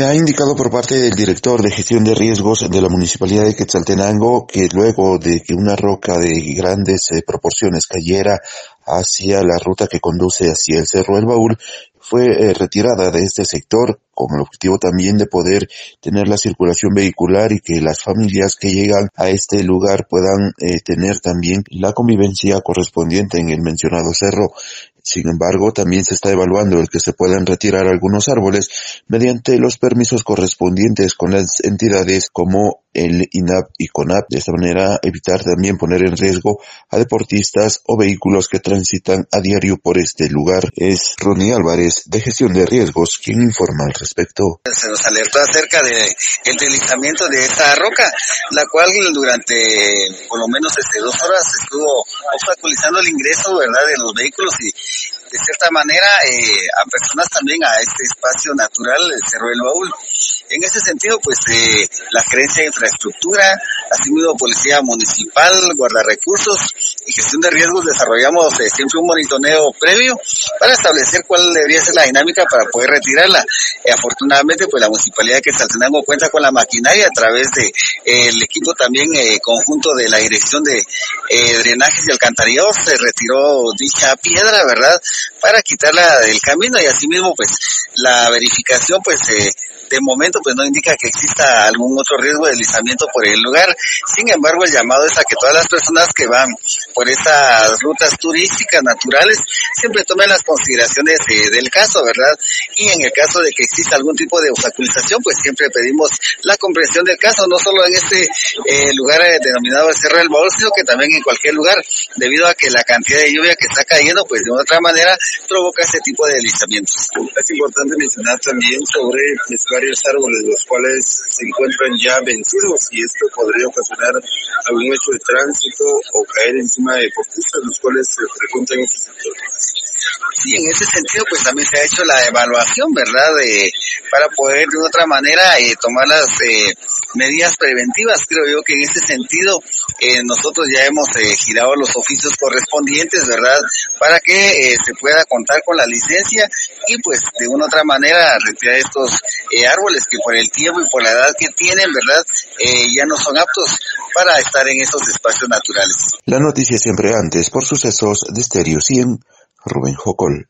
Se ha indicado por parte del director de gestión de riesgos de la Municipalidad de Quetzaltenango que luego de que una roca de grandes eh, proporciones cayera hacia la ruta que conduce hacia el Cerro del Baúl, fue eh, retirada de este sector con el objetivo también de poder tener la circulación vehicular y que las familias que llegan a este lugar puedan eh, tener también la convivencia correspondiente en el mencionado cerro. Sin embargo, también se está evaluando el que se puedan retirar algunos árboles mediante los permisos correspondientes con las entidades como el INAP y CONAP. De esta manera, evitar también poner en riesgo a deportistas o vehículos que transitan a diario por este lugar. Es Ronnie Álvarez, de Gestión de Riesgos, quien informa al respecto. Se nos alertó acerca del el deslizamiento de esta roca, la cual durante por lo menos este, dos horas estuvo obstaculizando el ingreso verdad de los vehículos y de cierta manera eh, a personas también a este espacio natural, el Cerro del Baúl. En ese sentido, pues eh, la gerencia de infraestructura, asimismo policía municipal, guardarrecursos y gestión de riesgos desarrollamos eh, siempre un monitoreo previo para establecer cuál debería ser la dinámica para poder retirarla. Eh, afortunadamente, pues la municipalidad de Quetzaltenango cuenta con la maquinaria a través de el equipo también conjunto de la dirección de drenajes y alcantarillado se retiró dicha piedra, ¿verdad? Para quitarla del camino y asimismo, pues la verificación, pues de momento pues no indica que exista algún otro riesgo de deslizamiento por el lugar. Sin embargo, el llamado es a que todas las personas que van por estas rutas turísticas naturales siempre tomen las consideraciones eh, del caso, ¿verdad? Y en el caso de que exista algún tipo de obstaculización, pues siempre pedimos la comprensión del caso, no solo en este eh, lugar eh, denominado el Cerro del Baúl, sino que también en cualquier lugar, debido a que la cantidad de lluvia que está cayendo, pues de otra manera provoca este tipo de deslizamientos. Es importante mencionar también sobre varios árboles, los cuales se encuentran ya vencidos y esto podría ocasionar algún hecho de tránsito o caer encima de deportistas, los cuales se frecuentan en este. Sí, en ese sentido, pues también se ha hecho la evaluación, ¿verdad? De, para poder de otra manera eh, tomar las eh, medidas preventivas. Creo yo que en ese sentido eh, nosotros ya hemos eh, girado los oficios correspondientes, ¿verdad? Para que eh, se pueda contar con la licencia y pues de una u otra manera retirar estos eh, árboles que por el tiempo y por la edad que tienen, ¿verdad? Eh, ya no son aptos para estar en esos espacios naturales. La noticia siempre antes por sucesos de Stereo 100, Rubén Jocol.